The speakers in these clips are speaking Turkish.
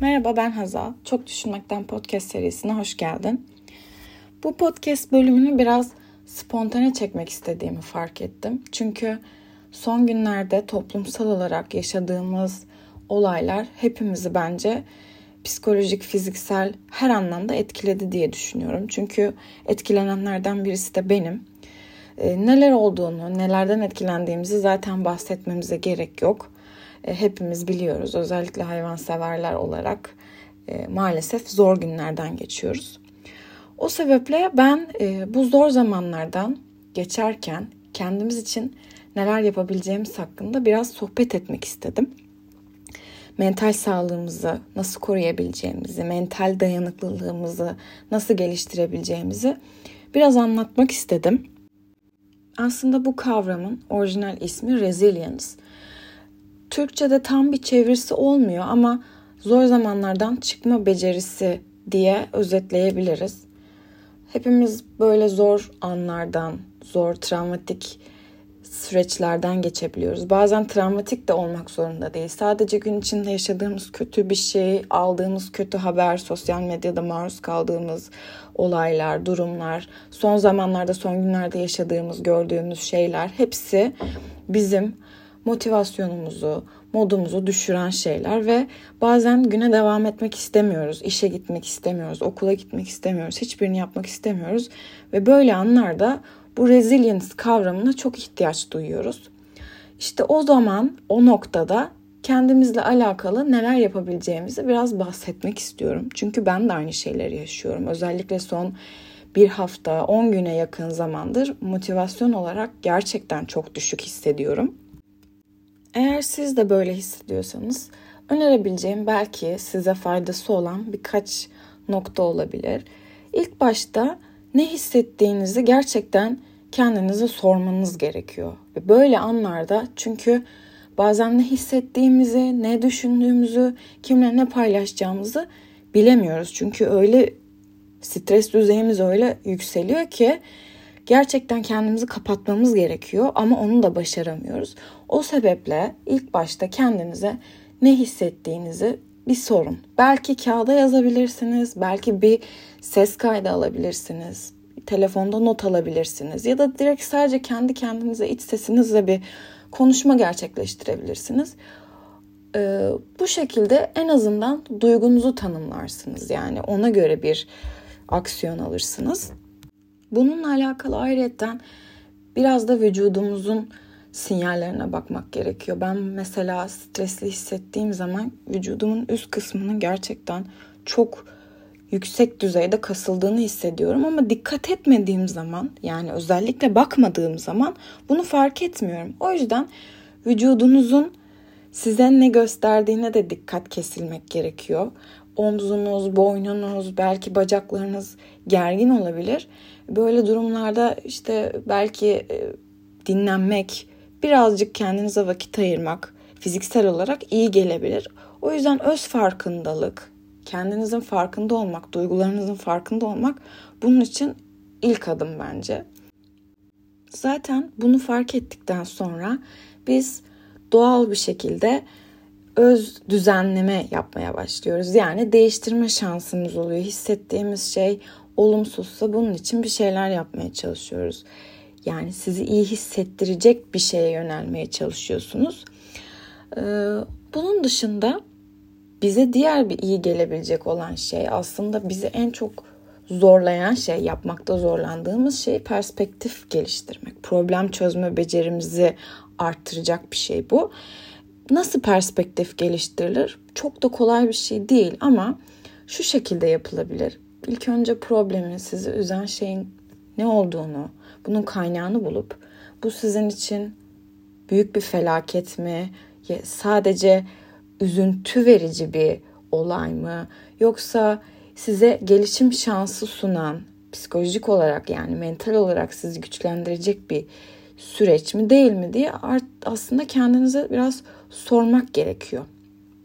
Merhaba ben Hazal. Çok Düşünmekten podcast serisine hoş geldin. Bu podcast bölümünü biraz spontane çekmek istediğimi fark ettim. Çünkü son günlerde toplumsal olarak yaşadığımız olaylar hepimizi bence psikolojik, fiziksel her anlamda etkiledi diye düşünüyorum. Çünkü etkilenenlerden birisi de benim. E, neler olduğunu, nelerden etkilendiğimizi zaten bahsetmemize gerek yok. E, hepimiz biliyoruz. Özellikle hayvanseverler olarak e, maalesef zor günlerden geçiyoruz. O sebeple ben e, bu zor zamanlardan geçerken kendimiz için neler yapabileceğimiz hakkında biraz sohbet etmek istedim. Mental sağlığımızı nasıl koruyabileceğimizi, mental dayanıklılığımızı nasıl geliştirebileceğimizi biraz anlatmak istedim. Aslında bu kavramın orijinal ismi resilience. Türkçe'de tam bir çevirisi olmuyor ama zor zamanlardan çıkma becerisi diye özetleyebiliriz. Hepimiz böyle zor anlardan, zor travmatik süreçlerden geçebiliyoruz. Bazen travmatik de olmak zorunda değil. Sadece gün içinde yaşadığımız kötü bir şey, aldığımız kötü haber, sosyal medyada maruz kaldığımız olaylar, durumlar, son zamanlarda, son günlerde yaşadığımız, gördüğümüz şeyler hepsi bizim motivasyonumuzu, modumuzu düşüren şeyler ve bazen güne devam etmek istemiyoruz, işe gitmek istemiyoruz, okula gitmek istemiyoruz, hiçbirini yapmak istemiyoruz ve böyle anlarda bu resilience kavramına çok ihtiyaç duyuyoruz. İşte o zaman o noktada kendimizle alakalı neler yapabileceğimizi biraz bahsetmek istiyorum. Çünkü ben de aynı şeyleri yaşıyorum. Özellikle son bir hafta, 10 güne yakın zamandır motivasyon olarak gerçekten çok düşük hissediyorum. Eğer siz de böyle hissediyorsanız önerebileceğim belki size faydası olan birkaç nokta olabilir. İlk başta ne hissettiğinizi gerçekten kendinize sormanız gerekiyor. Ve böyle anlarda çünkü bazen ne hissettiğimizi, ne düşündüğümüzü, kimle ne paylaşacağımızı bilemiyoruz. Çünkü öyle stres düzeyimiz öyle yükseliyor ki gerçekten kendimizi kapatmamız gerekiyor ama onu da başaramıyoruz. O sebeple ilk başta kendinize ne hissettiğinizi bir sorun. Belki kağıda yazabilirsiniz, belki bir ses kaydı alabilirsiniz, telefonda not alabilirsiniz ya da direkt sadece kendi kendinize iç sesinizle bir konuşma gerçekleştirebilirsiniz. Ee, bu şekilde en azından duygunuzu tanımlarsınız. Yani ona göre bir aksiyon alırsınız. Bununla alakalı ayrıca biraz da vücudumuzun sinyallerine bakmak gerekiyor. Ben mesela stresli hissettiğim zaman vücudumun üst kısmının gerçekten çok yüksek düzeyde kasıldığını hissediyorum ama dikkat etmediğim zaman yani özellikle bakmadığım zaman bunu fark etmiyorum. O yüzden vücudunuzun size ne gösterdiğine de dikkat kesilmek gerekiyor. Omzunuz, boynunuz, belki bacaklarınız gergin olabilir. Böyle durumlarda işte belki e, dinlenmek, birazcık kendinize vakit ayırmak fiziksel olarak iyi gelebilir. O yüzden öz farkındalık, kendinizin farkında olmak, duygularınızın farkında olmak bunun için ilk adım bence. Zaten bunu fark ettikten sonra biz doğal bir şekilde öz düzenleme yapmaya başlıyoruz. Yani değiştirme şansımız oluyor. Hissettiğimiz şey olumsuzsa bunun için bir şeyler yapmaya çalışıyoruz. Yani sizi iyi hissettirecek bir şeye yönelmeye çalışıyorsunuz. Ee, bunun dışında bize diğer bir iyi gelebilecek olan şey aslında bizi en çok zorlayan şey, yapmakta zorlandığımız şey perspektif geliştirmek. Problem çözme becerimizi arttıracak bir şey bu. Nasıl perspektif geliştirilir? Çok da kolay bir şey değil ama şu şekilde yapılabilir. İlk önce problemin sizi üzen şeyin ne olduğunu, bunun kaynağını bulup bu sizin için büyük bir felaket mi, sadece üzüntü verici bir olay mı yoksa size gelişim şansı sunan psikolojik olarak yani mental olarak sizi güçlendirecek bir süreç mi değil mi diye aslında kendinize biraz sormak gerekiyor.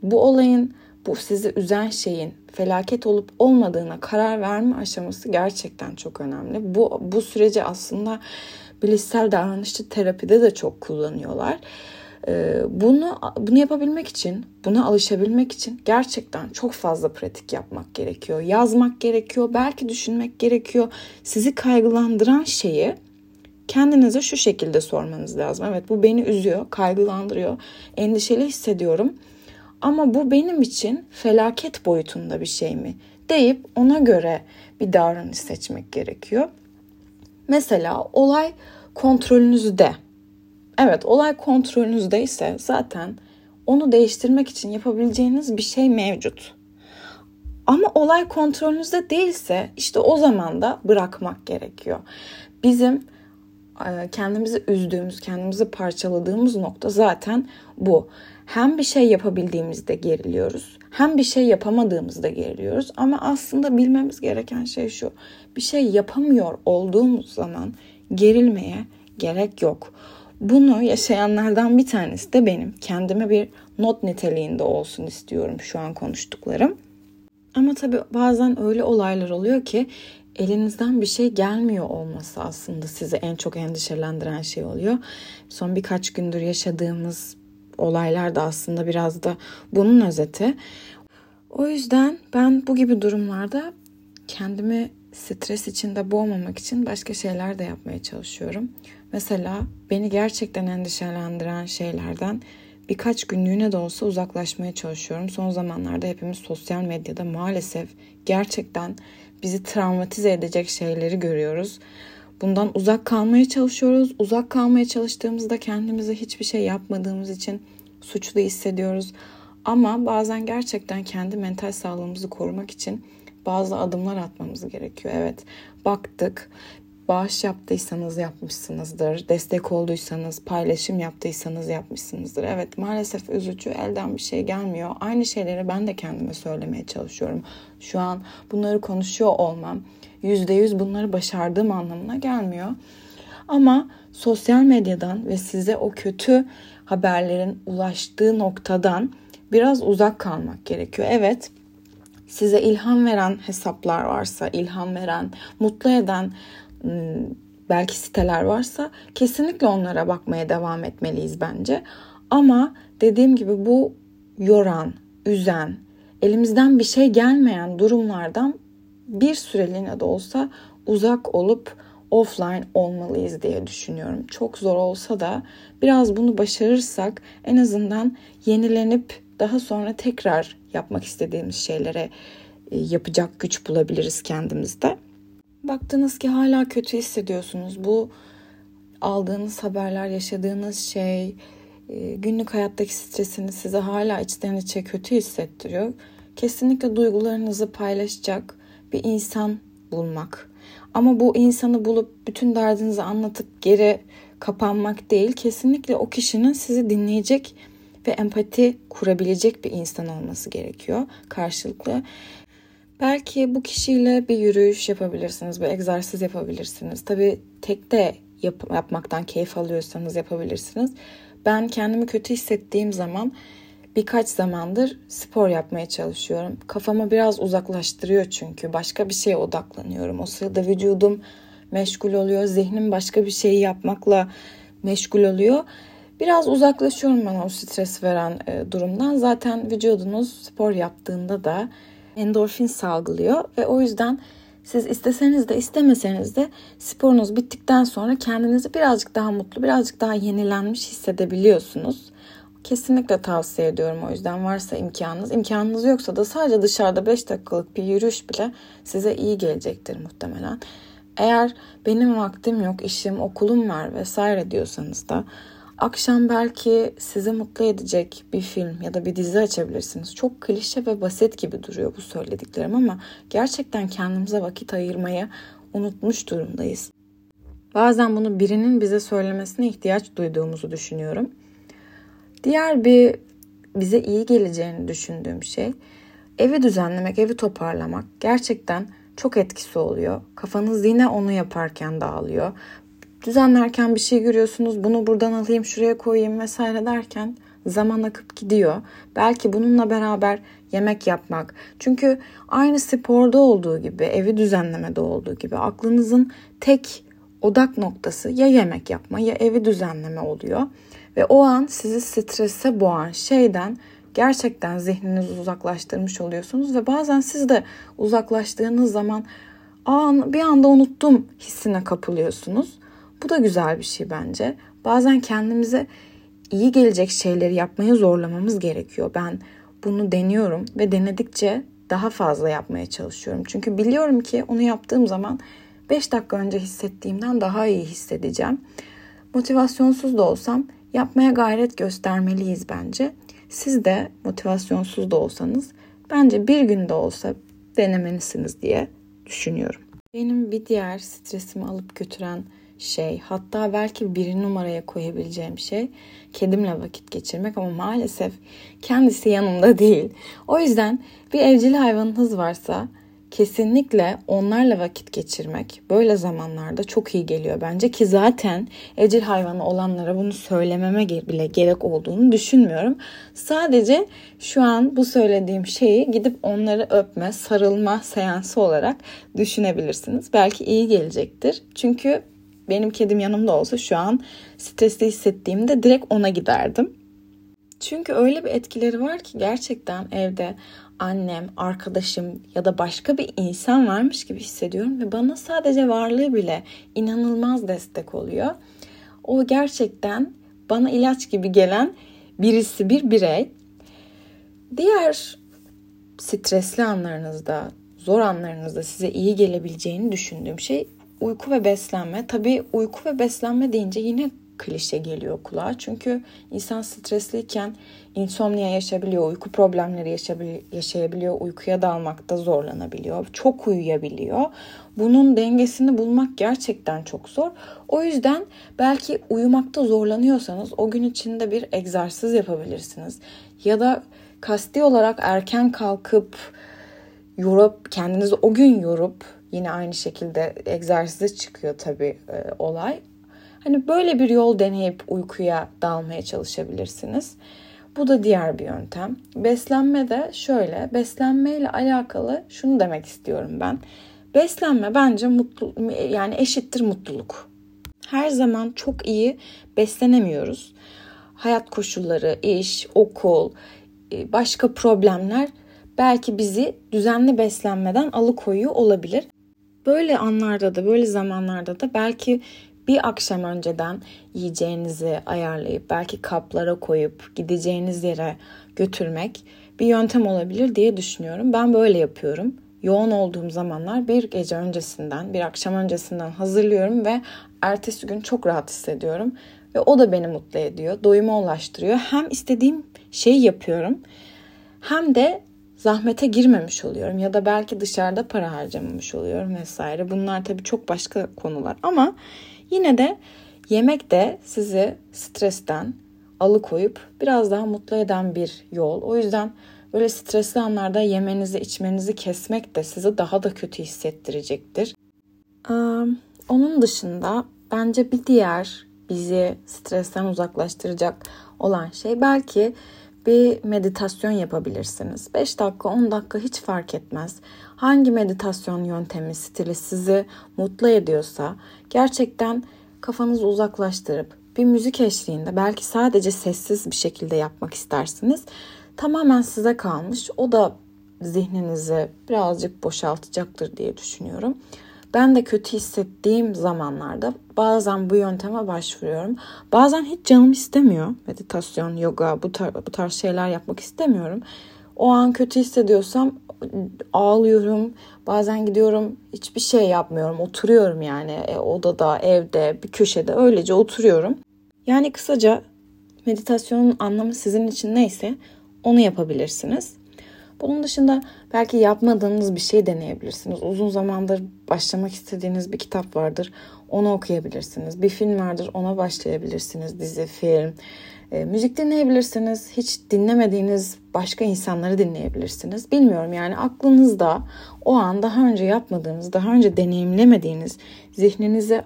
Bu olayın, bu sizi üzen şeyin felaket olup olmadığına karar verme aşaması gerçekten çok önemli. Bu bu süreci aslında bilişsel davranışçı terapide de çok kullanıyorlar. Ee, bunu bunu yapabilmek için, buna alışabilmek için gerçekten çok fazla pratik yapmak gerekiyor. Yazmak gerekiyor, belki düşünmek gerekiyor. Sizi kaygılandıran şeyi kendinize şu şekilde sormanız lazım. Evet bu beni üzüyor, kaygılandırıyor, endişeli hissediyorum. Ama bu benim için felaket boyutunda bir şey mi? deyip ona göre bir davranış seçmek gerekiyor. Mesela olay kontrolünüzde. Evet olay kontrolünüzdeyse zaten onu değiştirmek için yapabileceğiniz bir şey mevcut. Ama olay kontrolünüzde değilse işte o zaman da bırakmak gerekiyor. Bizim e, kendimizi üzdüğümüz, kendimizi parçaladığımız nokta zaten bu. Hem bir şey yapabildiğimizde geriliyoruz, hem bir şey yapamadığımızda geriliyoruz. Ama aslında bilmemiz gereken şey şu. Bir şey yapamıyor olduğumuz zaman gerilmeye gerek yok. Bunu yaşayanlardan bir tanesi de benim. Kendime bir not niteliğinde olsun istiyorum şu an konuştuklarım. Ama tabii bazen öyle olaylar oluyor ki elinizden bir şey gelmiyor olması aslında sizi en çok endişelendiren şey oluyor. Son birkaç gündür yaşadığımız olaylar da aslında biraz da bunun özeti. O yüzden ben bu gibi durumlarda kendimi stres içinde boğmamak için başka şeyler de yapmaya çalışıyorum. Mesela beni gerçekten endişelendiren şeylerden birkaç günlüğüne de olsa uzaklaşmaya çalışıyorum. Son zamanlarda hepimiz sosyal medyada maalesef gerçekten bizi travmatize edecek şeyleri görüyoruz. Bundan uzak kalmaya çalışıyoruz. Uzak kalmaya çalıştığımızda kendimize hiçbir şey yapmadığımız için suçlu hissediyoruz. Ama bazen gerçekten kendi mental sağlığımızı korumak için bazı adımlar atmamız gerekiyor. Evet baktık bağış yaptıysanız yapmışsınızdır. Destek olduysanız, paylaşım yaptıysanız yapmışsınızdır. Evet maalesef üzücü elden bir şey gelmiyor. Aynı şeyleri ben de kendime söylemeye çalışıyorum. Şu an bunları konuşuyor olmam %100 bunları başardığım anlamına gelmiyor. Ama sosyal medyadan ve size o kötü haberlerin ulaştığı noktadan biraz uzak kalmak gerekiyor. Evet size ilham veren hesaplar varsa, ilham veren, mutlu eden belki siteler varsa kesinlikle onlara bakmaya devam etmeliyiz bence. Ama dediğim gibi bu yoran, üzen, elimizden bir şey gelmeyen durumlardan bir süreliğine de olsa uzak olup offline olmalıyız diye düşünüyorum. Çok zor olsa da biraz bunu başarırsak en azından yenilenip daha sonra tekrar yapmak istediğimiz şeylere e, yapacak güç bulabiliriz kendimizde. Baktınız ki hala kötü hissediyorsunuz. Bu aldığınız haberler, yaşadığınız şey, e, günlük hayattaki stresini size hala içten içe kötü hissettiriyor. Kesinlikle duygularınızı paylaşacak bir insan bulmak. Ama bu insanı bulup bütün derdinizi anlatıp geri kapanmak değil. Kesinlikle o kişinin sizi dinleyecek ve empati kurabilecek bir insan olması gerekiyor karşılıklı. Belki bu kişiyle bir yürüyüş yapabilirsiniz, bir egzersiz yapabilirsiniz. Tabii tek de yap- yapmaktan keyif alıyorsanız yapabilirsiniz. Ben kendimi kötü hissettiğim zaman birkaç zamandır spor yapmaya çalışıyorum. Kafamı biraz uzaklaştırıyor çünkü. Başka bir şeye odaklanıyorum. O sırada vücudum meşgul oluyor. Zihnim başka bir şeyi yapmakla meşgul oluyor. Biraz uzaklaşıyorum ben o stres veren e, durumdan. Zaten vücudunuz spor yaptığında da endorfin salgılıyor ve o yüzden siz isteseniz de istemeseniz de sporunuz bittikten sonra kendinizi birazcık daha mutlu, birazcık daha yenilenmiş hissedebiliyorsunuz. Kesinlikle tavsiye ediyorum o yüzden varsa imkanınız. imkanınız yoksa da sadece dışarıda 5 dakikalık bir yürüyüş bile size iyi gelecektir muhtemelen. Eğer benim vaktim yok, işim, okulum var vesaire diyorsanız da akşam belki sizi mutlu edecek bir film ya da bir dizi açabilirsiniz. Çok klişe ve basit gibi duruyor bu söylediklerim ama gerçekten kendimize vakit ayırmayı unutmuş durumdayız. Bazen bunu birinin bize söylemesine ihtiyaç duyduğumuzu düşünüyorum. Diğer bir bize iyi geleceğini düşündüğüm şey evi düzenlemek, evi toparlamak gerçekten çok etkisi oluyor. Kafanız yine onu yaparken dağılıyor. Düzenlerken bir şey görüyorsunuz, bunu buradan alayım, şuraya koyayım vesaire derken zaman akıp gidiyor. Belki bununla beraber yemek yapmak. Çünkü aynı sporda olduğu gibi, evi düzenlemede olduğu gibi aklınızın tek odak noktası ya yemek yapma ya evi düzenleme oluyor. Ve o an sizi strese boğan şeyden gerçekten zihninizi uzaklaştırmış oluyorsunuz ve bazen siz de uzaklaştığınız zaman an bir anda unuttum hissine kapılıyorsunuz. Bu da güzel bir şey bence. Bazen kendimize iyi gelecek şeyleri yapmaya zorlamamız gerekiyor. Ben bunu deniyorum ve denedikçe daha fazla yapmaya çalışıyorum. Çünkü biliyorum ki onu yaptığım zaman 5 dakika önce hissettiğimden daha iyi hissedeceğim. Motivasyonsuz da olsam yapmaya gayret göstermeliyiz bence. Siz de motivasyonsuz da olsanız bence bir günde olsa denemelisiniz diye düşünüyorum. Benim bir diğer stresimi alıp götüren şey hatta belki bir numaraya koyabileceğim şey kedimle vakit geçirmek ama maalesef kendisi yanımda değil. O yüzden bir evcil hayvanınız varsa kesinlikle onlarla vakit geçirmek böyle zamanlarda çok iyi geliyor bence ki zaten evcil hayvanı olanlara bunu söylememe bile gerek olduğunu düşünmüyorum. Sadece şu an bu söylediğim şeyi gidip onları öpme, sarılma seansı olarak düşünebilirsiniz. Belki iyi gelecektir. Çünkü benim kedim yanımda olsa şu an stresli hissettiğimde direkt ona giderdim. Çünkü öyle bir etkileri var ki gerçekten evde annem, arkadaşım ya da başka bir insan varmış gibi hissediyorum ve bana sadece varlığı bile inanılmaz destek oluyor. O gerçekten bana ilaç gibi gelen birisi bir birey. Diğer stresli anlarınızda, zor anlarınızda size iyi gelebileceğini düşündüğüm şey uyku ve beslenme. Tabii uyku ve beslenme deyince yine klişe geliyor kulağa. Çünkü insan stresliyken insomnia yaşayabiliyor, uyku problemleri yaşayabiliyor, uykuya dalmakta zorlanabiliyor, çok uyuyabiliyor. Bunun dengesini bulmak gerçekten çok zor. O yüzden belki uyumakta zorlanıyorsanız o gün içinde bir egzersiz yapabilirsiniz. Ya da kasti olarak erken kalkıp yorup kendinizi o gün yorup yine aynı şekilde egzersize çıkıyor tabii e, olay. Hani böyle bir yol deneyip uykuya dalmaya çalışabilirsiniz. Bu da diğer bir yöntem. Beslenme de şöyle. Beslenmeyle alakalı şunu demek istiyorum ben. Beslenme bence mutlu yani eşittir mutluluk. Her zaman çok iyi beslenemiyoruz. Hayat koşulları, iş, okul, e, başka problemler belki bizi düzenli beslenmeden alıkoyuyor olabilir. Böyle anlarda da böyle zamanlarda da belki bir akşam önceden yiyeceğinizi ayarlayıp belki kaplara koyup gideceğiniz yere götürmek bir yöntem olabilir diye düşünüyorum. Ben böyle yapıyorum. Yoğun olduğum zamanlar bir gece öncesinden, bir akşam öncesinden hazırlıyorum ve ertesi gün çok rahat hissediyorum. Ve o da beni mutlu ediyor, doyuma ulaştırıyor. Hem istediğim şeyi yapıyorum hem de zahmete girmemiş oluyorum ya da belki dışarıda para harcamamış oluyorum vesaire. Bunlar tabii çok başka konular ama yine de yemek de sizi stresten alıkoyup biraz daha mutlu eden bir yol. O yüzden böyle stresli anlarda yemenizi, içmenizi kesmek de sizi daha da kötü hissettirecektir. Onun dışında bence bir diğer bizi stresten uzaklaştıracak olan şey belki bir meditasyon yapabilirsiniz. 5 dakika 10 dakika hiç fark etmez. Hangi meditasyon yöntemi stili sizi mutlu ediyorsa gerçekten kafanızı uzaklaştırıp bir müzik eşliğinde belki sadece sessiz bir şekilde yapmak istersiniz. Tamamen size kalmış. O da zihninizi birazcık boşaltacaktır diye düşünüyorum. Ben de kötü hissettiğim zamanlarda bazen bu yönteme başvuruyorum. Bazen hiç canım istemiyor. Meditasyon, yoga bu, tar- bu tarz şeyler yapmak istemiyorum. O an kötü hissediyorsam ağlıyorum. Bazen gidiyorum hiçbir şey yapmıyorum. Oturuyorum yani e, odada, evde, bir köşede öylece oturuyorum. Yani kısaca meditasyonun anlamı sizin için neyse onu yapabilirsiniz. Bunun dışında belki yapmadığınız bir şey deneyebilirsiniz. Uzun zamandır başlamak istediğiniz bir kitap vardır. Onu okuyabilirsiniz. Bir film vardır ona başlayabilirsiniz. Dizi, film. E, müzik dinleyebilirsiniz. Hiç dinlemediğiniz başka insanları dinleyebilirsiniz. Bilmiyorum yani aklınızda o an daha önce yapmadığınız, daha önce deneyimlemediğiniz, zihninizi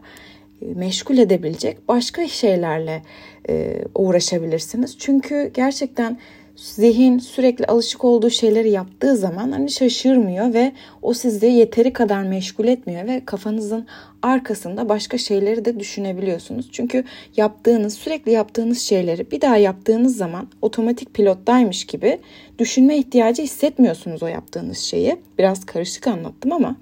e, meşgul edebilecek başka şeylerle e, uğraşabilirsiniz. Çünkü gerçekten zihin sürekli alışık olduğu şeyleri yaptığı zaman hani şaşırmıyor ve o sizi yeteri kadar meşgul etmiyor ve kafanızın arkasında başka şeyleri de düşünebiliyorsunuz. Çünkü yaptığınız, sürekli yaptığınız şeyleri bir daha yaptığınız zaman otomatik pilottaymış gibi düşünme ihtiyacı hissetmiyorsunuz o yaptığınız şeyi. Biraz karışık anlattım ama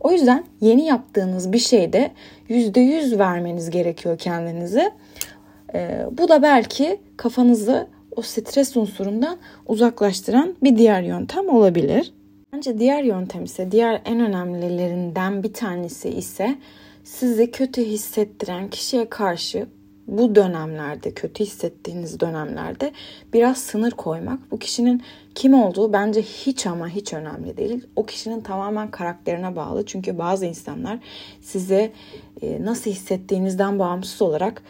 o yüzden yeni yaptığınız bir şeyde %100 vermeniz gerekiyor kendinize. Ee, bu da belki kafanızı o stres unsurundan uzaklaştıran bir diğer yöntem olabilir. Bence diğer yöntem ise diğer en önemlilerinden bir tanesi ise sizi kötü hissettiren kişiye karşı bu dönemlerde, kötü hissettiğiniz dönemlerde biraz sınır koymak. Bu kişinin kim olduğu bence hiç ama hiç önemli değil. O kişinin tamamen karakterine bağlı. Çünkü bazı insanlar size e, nasıl hissettiğinizden bağımsız olarak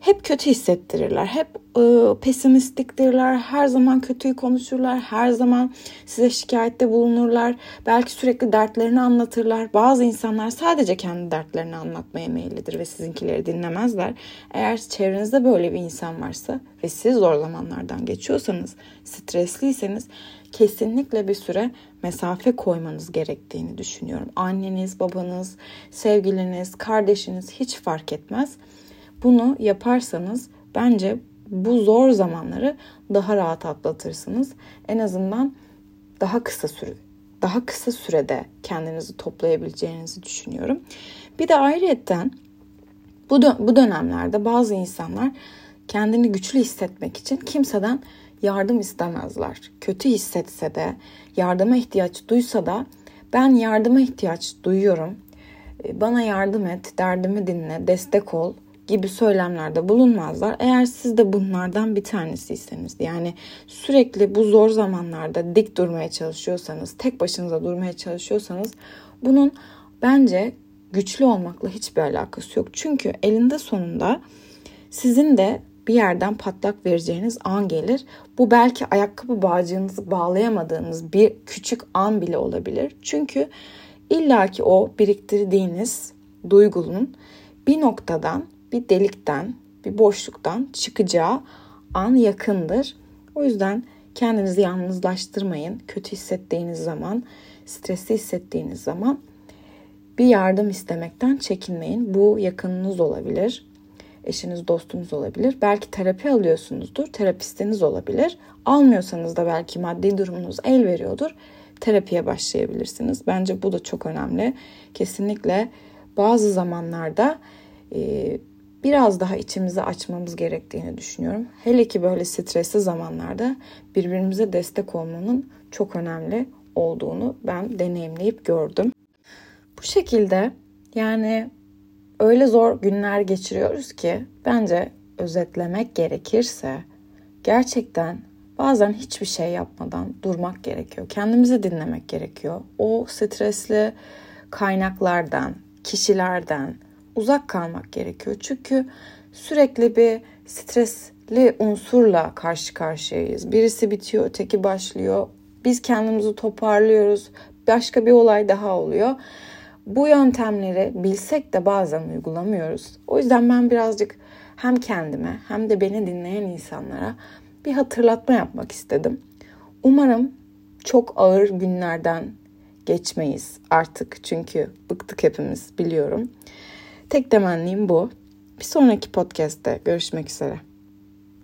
hep kötü hissettirirler. Hep e, pesimistiktirler. Her zaman kötüyü konuşurlar. Her zaman size şikayette bulunurlar. Belki sürekli dertlerini anlatırlar. Bazı insanlar sadece kendi dertlerini anlatmaya meyillidir ve sizinkileri dinlemezler. Eğer çevrenizde böyle bir insan varsa ve siz zor zamanlardan geçiyorsanız, stresliyseniz kesinlikle bir süre mesafe koymanız gerektiğini düşünüyorum. Anneniz, babanız, sevgiliniz, kardeşiniz hiç fark etmez bunu yaparsanız bence bu zor zamanları daha rahat atlatırsınız. En azından daha kısa süre daha kısa sürede kendinizi toplayabileceğinizi düşünüyorum. Bir de ayrıyetten bu, dö- bu dönemlerde bazı insanlar kendini güçlü hissetmek için kimseden yardım istemezler. Kötü hissetse de, yardıma ihtiyaç duysa da ben yardıma ihtiyaç duyuyorum. Bana yardım et, derdimi dinle, destek ol gibi söylemlerde bulunmazlar. Eğer siz de bunlardan bir tanesiyseniz yani sürekli bu zor zamanlarda dik durmaya çalışıyorsanız, tek başınıza durmaya çalışıyorsanız bunun bence güçlü olmakla hiçbir alakası yok. Çünkü elinde sonunda sizin de bir yerden patlak vereceğiniz an gelir. Bu belki ayakkabı bağcığınızı bağlayamadığınız bir küçük an bile olabilir. Çünkü illaki o biriktirdiğiniz duygunun bir noktadan bir delikten, bir boşluktan çıkacağı an yakındır. O yüzden kendinizi yalnızlaştırmayın. Kötü hissettiğiniz zaman, stresli hissettiğiniz zaman bir yardım istemekten çekinmeyin. Bu yakınınız olabilir. Eşiniz, dostunuz olabilir. Belki terapi alıyorsunuzdur. Terapistiniz olabilir. Almıyorsanız da belki maddi durumunuz el veriyordur. Terapiye başlayabilirsiniz. Bence bu da çok önemli. Kesinlikle bazı zamanlarda e, biraz daha içimizi açmamız gerektiğini düşünüyorum. Hele ki böyle stresli zamanlarda birbirimize destek olmanın çok önemli olduğunu ben deneyimleyip gördüm. Bu şekilde yani öyle zor günler geçiriyoruz ki bence özetlemek gerekirse gerçekten bazen hiçbir şey yapmadan durmak gerekiyor. Kendimizi dinlemek gerekiyor. O stresli kaynaklardan, kişilerden, uzak kalmak gerekiyor. Çünkü sürekli bir stresli unsurla karşı karşıyayız. Birisi bitiyor, öteki başlıyor. Biz kendimizi toparlıyoruz. Başka bir olay daha oluyor. Bu yöntemleri bilsek de bazen uygulamıyoruz. O yüzden ben birazcık hem kendime hem de beni dinleyen insanlara bir hatırlatma yapmak istedim. Umarım çok ağır günlerden geçmeyiz artık çünkü bıktık hepimiz biliyorum. Tek temennim bu. Bir sonraki podcast'te görüşmek üzere.